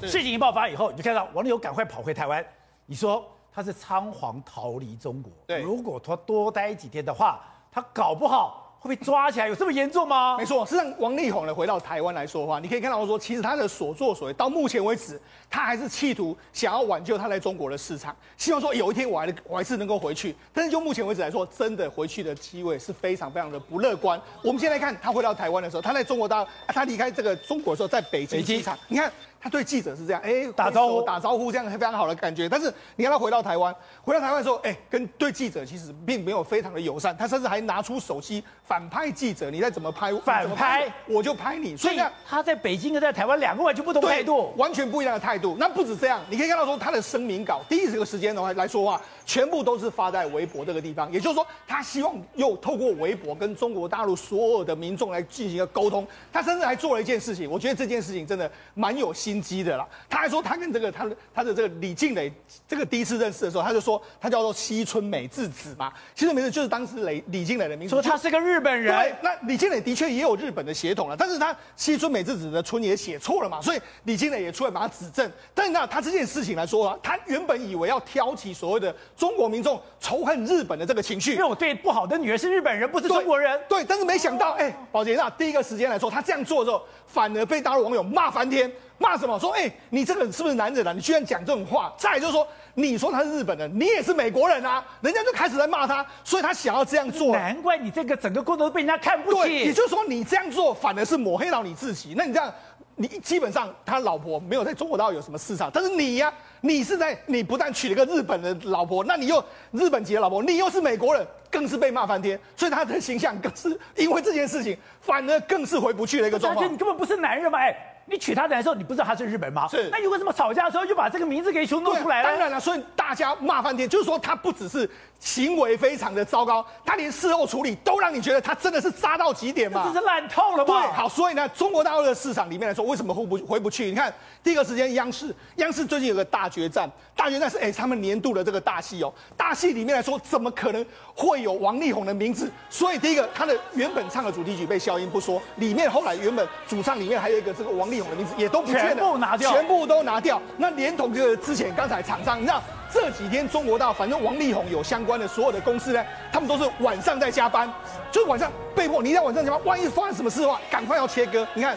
这事情一爆发以后，你就看到网友赶快跑回台湾。你说他是仓皇逃离中国？对，如果他多待几天的话，他搞不好。会被抓起来有这么严重吗？没错，实际上王力宏呢回到台湾来说的话，你可以看到说，其实他的所作所为到目前为止，他还是企图想要挽救他在中国的市场，希望说有一天我还我还是能够回去。但是就目前为止来说，真的回去的机会是非常非常的不乐观。我们现在看他回到台湾的时候，他在中国大，他离开这个中国的时候，在北京机场，你看。他对记者是这样，哎，打招呼，打招呼，这样非常好的感觉。但是你看他回到台湾，回到台湾的时候，哎，跟对记者其实并没有非常的友善，他甚至还拿出手机反派记者。你再怎么拍，反拍我就拍你。所以他在北京跟在台湾两个完全不同态度，完全不一样的态度。那不止这样，你可以看到说他的声明稿，第一这个时间的话来说话，全部都是发在微博这个地方。也就是说，他希望又透过微博跟中国大陆所有的民众来进行一个沟通。他甚至还做了一件事情，我觉得这件事情真的蛮有心机的啦。他还说，他跟这个他的他的这个李静蕾，这个第一次认识的时候，他就说他叫做西村美智子嘛。西村美智就是当时雷李静蕾的名字，说他是个日本人。对，那李金磊的确也有日本的血统了，但是他西村美智子的村也写错了嘛，所以李金磊也出来把他指正。但是那他这件事情来说啊，他原本以为要挑起所谓的中国民众仇恨日本的这个情绪，因为我对不好的女儿是日本人，不是中国人。对，对，但是没想到，哎，宝杰，那第一个时间来说，他这样做之后，反而被大陆网友骂翻天。骂什么？说哎、欸，你这个是不是男人啊？你居然讲这种话！再来就是说，你说他是日本人，你也是美国人啊！人家就开始在骂他，所以他想要这样做。难怪你这个整个过程都被人家看不起。对，也就是说，你这样做反而是抹黑到你自己。那你这样，你基本上他老婆没有在中国大陆有什么市场，但是你呀、啊，你是在你不但娶了个日本的老婆，那你又日本籍的老婆，你又是美国人，更是被骂翻天。所以他的形象更是因为这件事情，反而更是回不去的一个状况。你根本不是男人嘛？哎。你娶她的时候，你不知道她是日本吗？是。那你为什么吵架的时候就把这个名字给全弄出来了？当然了，所以大家骂翻天，就是说他不只是行为非常的糟糕，他连事后处理都让你觉得他真的是渣到极点嘛？这是烂透了嘛？对，好，所以呢，中国大陆的市场里面来说，为什么回不回不去？你看，第一个时间，央视，央视最近有个大决战，大决战是哎、欸，他们年度的这个大戏哦，大戏里面来说，怎么可能会有王力宏的名字？所以第一个，他的原本唱的主题曲被消音不说，里面后来原本主唱里面还有一个这个王力宏的名字也都不。全部拿掉，全部都拿掉。那连同这个之前刚才厂商，你知道这几天中国大陆，反正王力宏有相关的所有的公司呢，他们都是晚上在加班，就是晚上被迫你在晚上加班，万一发生什么事的话，赶快要切割。你看。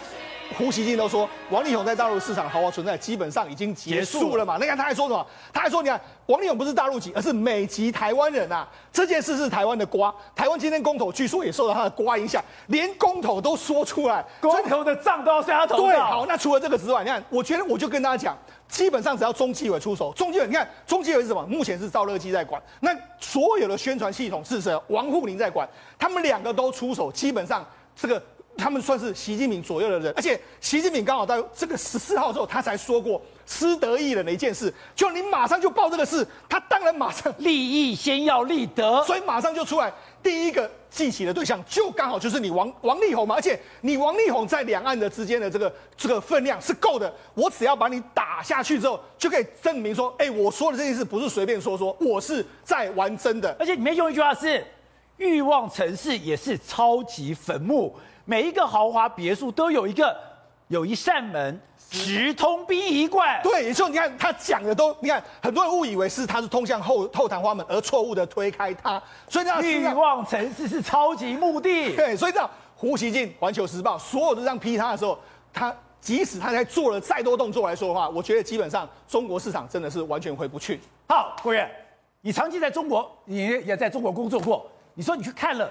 胡锡进都说王力宏在大陆市场的豪华存在基本上已经结束了嘛？你看他还说什么？他还说，你看王力宏不是大陆籍，而是美籍台湾人啊！这件事是台湾的瓜，台湾今天公投据说也受到他的瓜影响，连公投都说出来，公投的账都要算他头上。对，好，那除了这个之外，你看，我觉得我就跟大家讲，基本上只要中纪委出手，中纪委你看中纪委是什么？目前是赵乐际在管，那所有的宣传系统是谁？王沪宁在管，他们两个都出手，基本上这个。他们算是习近平左右的人，而且习近平刚好在这个十四号之后，他才说过失德艺人的一件事，就你马上就报这个事，他当然马上立义先要立德，所以马上就出来第一个记起的对象就刚好就是你王王力宏嘛，而且你王力宏在两岸的之间的这个这个分量是够的，我只要把你打下去之后，就可以证明说，哎，我说的这件事不是随便说说，我是在玩真的，而且里面用一句话是，欲望城市也是超级坟墓。每一个豪华别墅都有一个，有一扇门直通殡仪馆。对，也就你看他讲的都，你看很多人误以为是他是通向后后昙花门，而错误的推开它。所以这样欲望城市是超级目的。对，所以这样胡锡进、环球时报所有的这样批他的时候，他即使他在做了再多动作来说的话，我觉得基本上中国市场真的是完全回不去。好，国元，你长期在中国，你也在中国工作过，你说你去看了。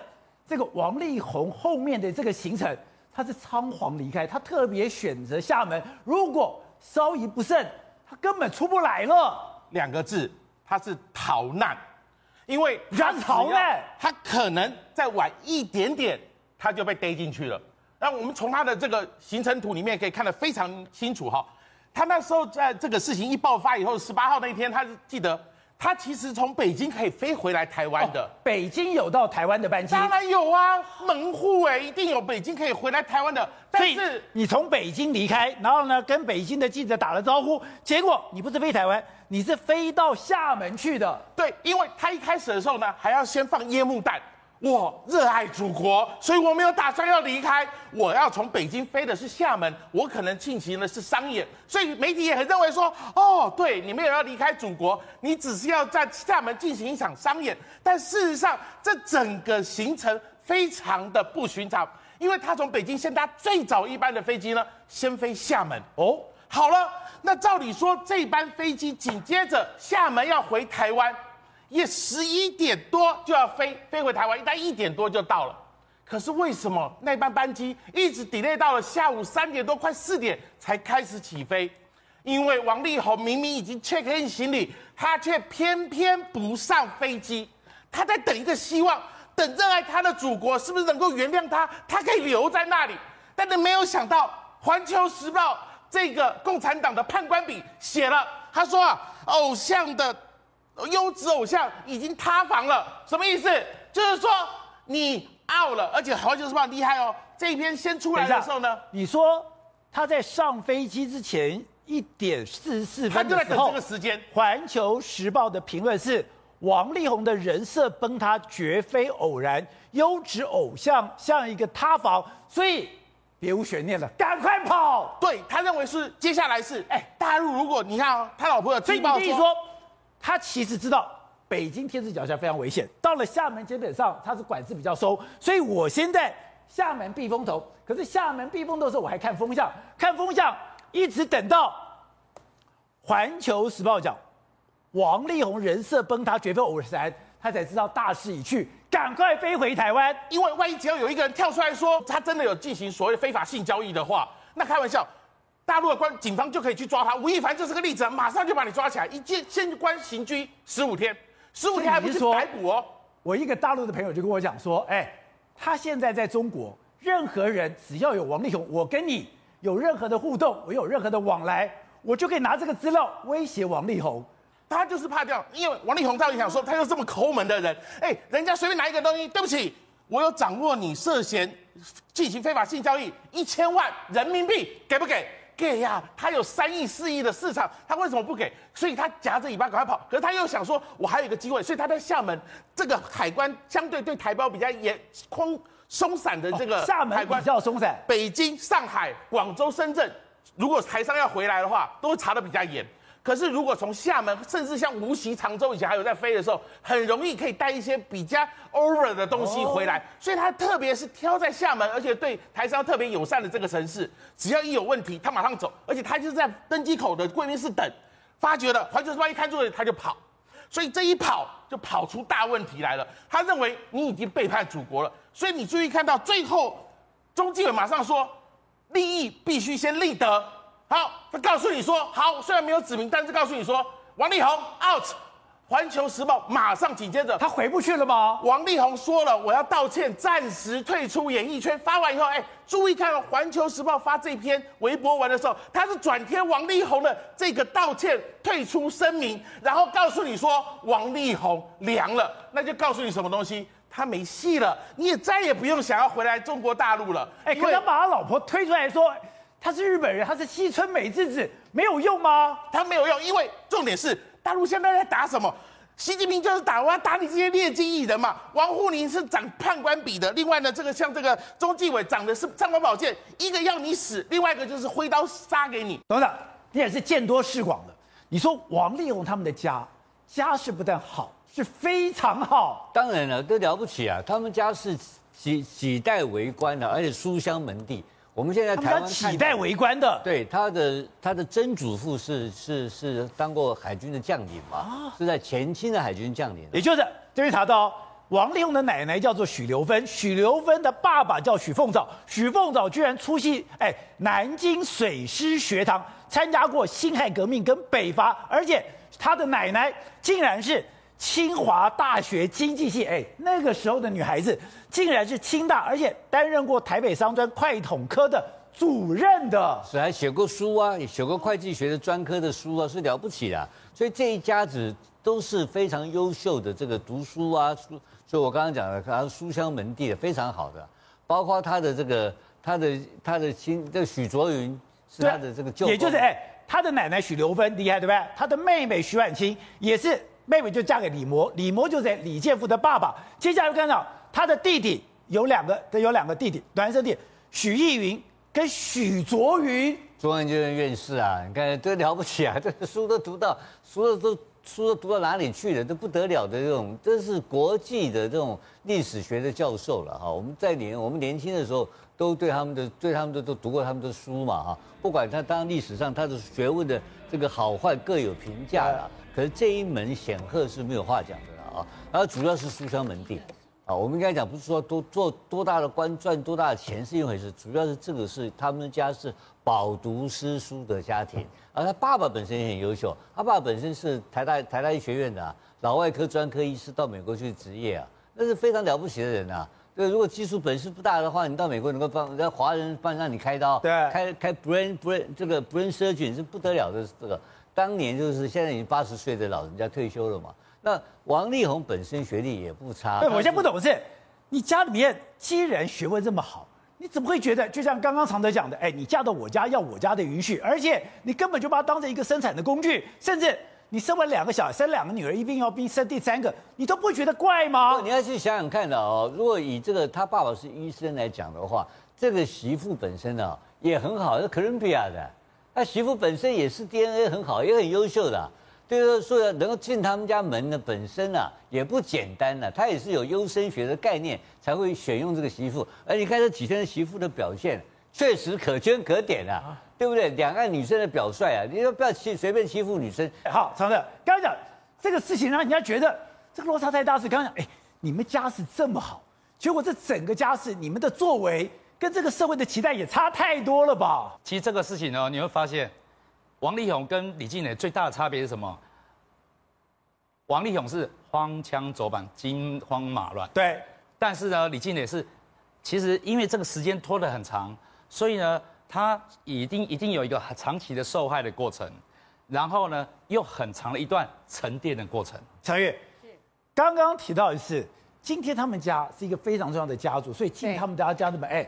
这个王力宏后面的这个行程，他是仓皇离开，他特别选择厦门。如果稍一不慎，他根本出不来了。两个字，他是逃难，因为他逃难，他可能再晚一点点，他就被逮进去了。那我们从他的这个行程图里面可以看得非常清楚哈，他那时候在这个事情一爆发以后，十八号那一天，他是记得。他其实从北京可以飞回来台湾的，北京有到台湾的班机，当然有啊，门户哎，一定有北京可以回来台湾的。但是你从北京离开，然后呢，跟北京的记者打了招呼，结果你不是飞台湾，你是飞到厦门去的。对，因为他一开始的时候呢，还要先放烟幕弹，我热爱祖国，所以我没有打算要离开。我要从北京飞的是厦门，我可能进行的是商演，所以媒体也很认为说，哦，对，你没有要离开祖国，你只是要在厦门进行一场商演。但事实上，这整个行程非常的不寻常，因为他从北京先搭最早一班的飞机呢，先飞厦门。哦，好了，那照理说这班飞机紧接着厦门要回台湾。也十一点多就要飞飞回台湾，大概一点多就到了。可是为什么那班班机一直 delay 到了下午三点多，快四点才开始起飞？因为王力宏明明已经 check in 行李，他却偏偏不上飞机。他在等一个希望，等热爱他的祖国是不是能够原谅他，他可以留在那里。但是没有想到，《环球时报》这个共产党的判官笔写了，他说啊，偶像的。优质偶像已经塌房了，什么意思？就是说你 out 了，而且环球时报厉害哦。这一篇先出来的时候呢，你说他在上飞机之前一点四十四分的时候，他就在等这个时间。环球时报的评论是：王力宏的人设崩塌绝非偶然，优质偶像像一个塌房，所以别无悬念了，赶快跑。对，他认为是接下来是哎，大陆如果你看哦，他老婆有踢爆说。他其实知道北京天子脚下非常危险，到了厦门基本上他是管制比较松，所以我先在厦门避风头。可是厦门避风头的时候，我还看风向，看风向，一直等到《环球时报》讲王力宏人设崩塌绝非偶然，他才知道大势已去，赶快飞回台湾。因为万一只要有一个人跳出来说他真的有进行所谓非法性交易的话，那开玩笑。大陆的官警方就可以去抓他，吴亦凡就是个例子，马上就把你抓起来，一键先关刑拘十五天，十五天还不是逮捕哦。我一个大陆的朋友就跟我讲说，哎，他现在在中国，任何人只要有王力宏，我跟你有任何的互动，我有任何的往来，我就可以拿这个资料威胁王力宏。他就是怕这样，因为王力宏到底想说，他又这么抠门的人，哎，人家随便拿一个东西，对不起，我有掌握你涉嫌进行非法性交易一千万人民币，给不给？给呀，他有三亿四亿的市场，他为什么不给？所以他夹着尾巴赶快跑。可是他又想说，我还有一个机会，所以他在厦门这个海关相对对台胞比较严、空松散的这个厦门海关比较松散。北京、上海、广州、深圳，如果台商要回来的话，都会查的比较严。可是，如果从厦门，甚至像无锡、常州以前还有在飞的时候，很容易可以带一些比较 over 的东西回来。Oh. 所以，他特别是挑在厦门，而且对台商特别友善的这个城市，只要一有问题，他马上走。而且，他就是在登机口的贵宾室等，发觉了环球时报一看住了，他就跑。所以，这一跑就跑出大问题来了。他认为你已经背叛祖国了。所以，你注意看到最后，中纪委马上说，利益必须先立德。好，他告诉你说，好，虽然没有指名，但是告诉你说，王力宏 out。环球时报马上紧接着，他回不去了吗？王力宏说了，我要道歉，暂时退出演艺圈。发完以后，哎，注意看，环球时报发这篇微博文的时候，他是转贴王力宏的这个道歉退出声明，然后告诉你说，王力宏凉了，那就告诉你什么东西？他没戏了，你也再也不用想要回来中国大陆了。哎，可他把他老婆推出来说。他是日本人，他是西村美智子，没有用吗？他没有用，因为重点是大陆现在在打什么？习近平就是打，我要打你这些劣迹艺人嘛。王沪宁是长判官笔的，另外呢，这个像这个中纪委长的是尚方宝剑，一个要你死，另外一个就是挥刀杀给你。董事长，你也是见多识广的，你说王力宏他们的家家世不但好，是非常好。当然了，都了不起啊，他们家是几几代为官的，而且书香门第。我们现在台湾几代为官的，对他的他的曾祖父是是是当过海军的将领嘛，啊、是在前清的海军将领。也就是这边查到王力宏的奶奶叫做许留芬，许留芬的爸爸叫许凤藻，许凤藻居然出席哎南京水师学堂，参加过辛亥革命跟北伐，而且他的奶奶竟然是。清华大学经济系，哎，那个时候的女孩子竟然是清大，而且担任过台北商专会统科的主任的，是还写过书啊，也写过会计学的专科的书啊，是了不起的。所以这一家子都是非常优秀的，这个读书啊，书，所以我刚刚讲的，他书香门第的非常好的，包括他的这个他的他的亲，这个许卓云是他的这个舅，也就是哎，他的奶奶许留芬厉害对不对？他的妹妹许婉清也是。妹妹就嫁给李模，李模就在李建富的爸爸。接下来看到他的弟弟有两个，他有两个弟弟，孪生弟，许逸云跟许卓云，中央研究院士啊，你看这了不起啊，这书都读到，书都都书都读到哪里去了，都不得了的这种，这是国际的这种历史学的教授了哈。我们在年我们年轻的时候，都对他们的对他们的都读过他们的书嘛哈。不管他当历史上他的学问的这个好坏各有评价了，可是这一门显赫是没有话讲的了啊。然后主要是书香门第。啊，我们刚才讲不是说多做多大的官赚多大的钱是一回事，主要是这个是他们家是饱读诗书的家庭，而他爸爸本身也很优秀，他爸爸本身是台大台大医学院的啊，脑外科专科医师到美国去执业啊，那是非常了不起的人啊。对，如果技术本事不大的话，你到美国能够帮在华人帮让你开刀，对，开开 brain brain 这个 brain surgeon 是不得了的这个，当年就是现在已经八十岁的老人家退休了嘛。那王力宏本身学历也不差。对，我现在不懂的是，你家里面既然学问这么好，你怎么会觉得就像刚刚常德讲的，哎，你嫁到我家要我家的允许，而且你根本就把它当成一个生产的工具，甚至你生完两个小孩，生两个女儿，一定要逼生第三个，你都不觉得怪吗？你要去想想看的哦，如果以这个他爸爸是医生来讲的话，这个媳妇本身呢也很好，是哥伦比亚的，他媳妇本身也是 DNA 很好，也很优秀的。就是说，能够进他们家门呢，本身啊也不简单呢、啊。他也是有优生学的概念，才会选用这个媳妇。而你看这几天媳妇的表现，确实可圈可点啊，啊对不对？两岸女生的表率啊，你说不要欺随便欺负女生。好，常德，刚刚讲这个事情让人家觉得这个落差太大。是刚刚讲，哎，你们家世这么好，结果这整个家世，你们的作为跟这个社会的期待也差太多了吧？其实这个事情呢，你会发现。王力宏跟李静蕾最大的差别是什么？王力宏是荒腔走板、兵荒马乱，对。但是呢，李静蕾是，其实因为这个时间拖得很长，所以呢，他已经一定有一个很长期的受害的过程，然后呢，又很长的一段沉淀的过程。昶月，刚刚提到的是，今天他们家是一个非常重要的家族，所以进他们家家的门，哎。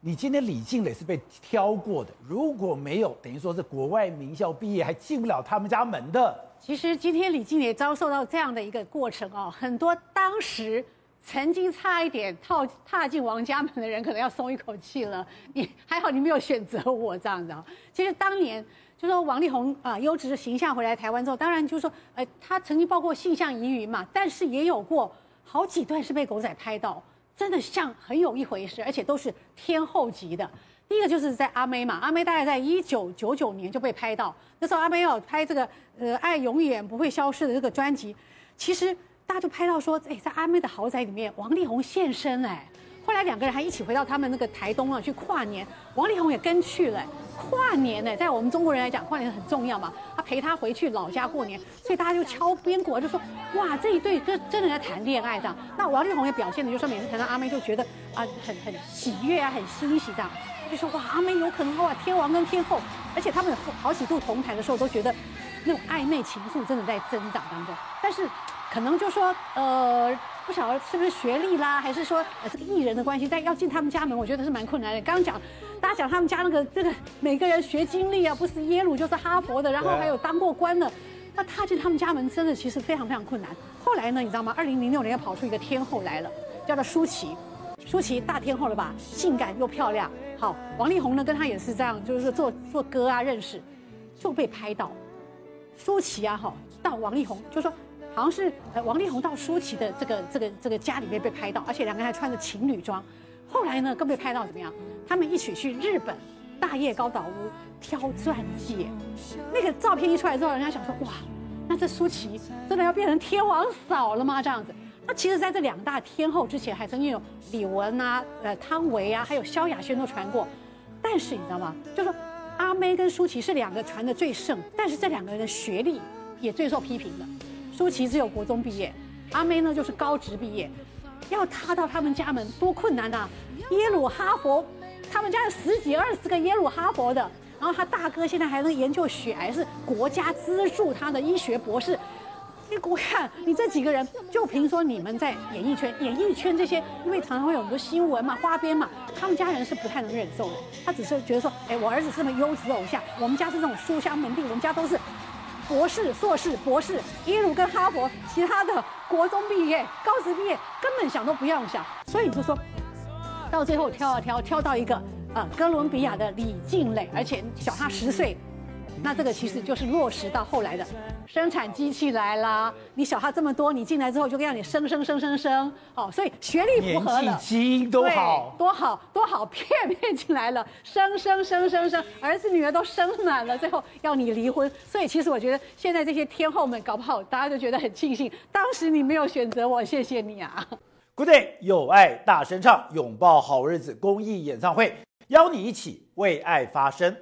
你今天李静蕾是被挑过的，如果没有，等于说是国外名校毕业还进不了他们家门的。其实今天李静蕾遭受到这样的一个过程哦，很多当时曾经差一点踏踏进王家门的人，可能要松一口气了。你还好，你没有选择我这样子啊。其实当年就说王力宏啊，优质的形象回来台湾之后，当然就是说，呃，他曾经包括性向疑云嘛，但是也有过好几段是被狗仔拍到。真的像很有一回事，而且都是天后级的。第一个就是在阿妹嘛，阿妹大概在一九九九年就被拍到，那时候阿妹要拍这个呃《爱永远不会消失》的这个专辑，其实大家就拍到说，哎，在阿妹的豪宅里面，王力宏现身哎。后来两个人还一起回到他们那个台东啊去跨年，王力宏也跟去了。跨年呢，在我们中国人来讲，跨年很重要嘛。他陪他回去老家过年，所以大家就敲边鼓，就说哇，这一对真真的在谈恋爱这样。那王力宏也表现的，就说每次谈到阿妹就觉得啊，很很喜悦啊，很欣喜这样。就说哇，阿妹有可能哇，天王跟天后，而且他们好几度同台的时候都觉得那种暧昧情愫真的在增长当中。但是可能就说呃。不晓得是不是学历啦，还是说呃这个艺人的关系，但要进他们家门，我觉得是蛮困难的。刚刚讲，大家讲他们家那个这个每个人学经历啊，不是耶鲁就是哈佛的，然后还有当过官的，那踏进他们家门真的其实非常非常困难。后来呢，你知道吗？二零零六年又跑出一个天后来了，叫做舒淇，舒淇大天后了吧？性感又漂亮。好，王力宏呢跟他也是这样，就是做做歌啊认识，就被拍到。舒淇啊哈，到王力宏就说。好像是呃王力宏到舒淇的这个这个这个家里面被拍到，而且两个人还穿着情侣装。后来呢，更被拍到怎么样？他们一起去日本大叶高岛屋挑钻戒。那个照片一出来之后，人家想说哇，那这舒淇真的要变成天王嫂了吗？这样子。那其实在这两大天后之前，还曾经有李玟啊、呃汤唯啊，还有萧亚轩都传过。但是你知道吗？就说阿妹跟舒淇是两个传的最盛，但是这两个人的学历也最受批评的。舒淇只有国中毕业，阿妹呢就是高职毕业，要踏到他们家门多困难呐！耶鲁、哈佛，他们家有十几二十个耶鲁、哈佛的，然后他大哥现在还能研究血癌，是国家资助他的医学博士。你我看你这几个人，就凭说你们在演艺圈，演艺圈这些，因为常常会有很多新闻嘛、花边嘛，他们家人是不太能忍受的。他只是觉得说，哎，我儿子是那么优质的偶像，我们家是这种书香门第，我们家都是。博士、硕士、博士，耶鲁跟哈佛，其他的国中毕业、高职毕业，根本想都不用想。所以你就说，到最后挑啊挑，挑到一个呃哥伦比亚的李静蕾，而且小他十岁。那这个其实就是落实到后来的生产机器来啦。你小孩这么多，你进来之后就让你生生生生生，哦，所以学历符合了，基因都好，多好多好，骗骗进来了，生生生生生，儿子女儿都生满了，最后要你离婚。所以其实我觉得现在这些天后们搞不好，大家就觉得很庆幸，当时你没有选择我，谢谢你啊。Good day，有爱大声唱，拥抱好日子公益演唱会，邀你一起为爱发声。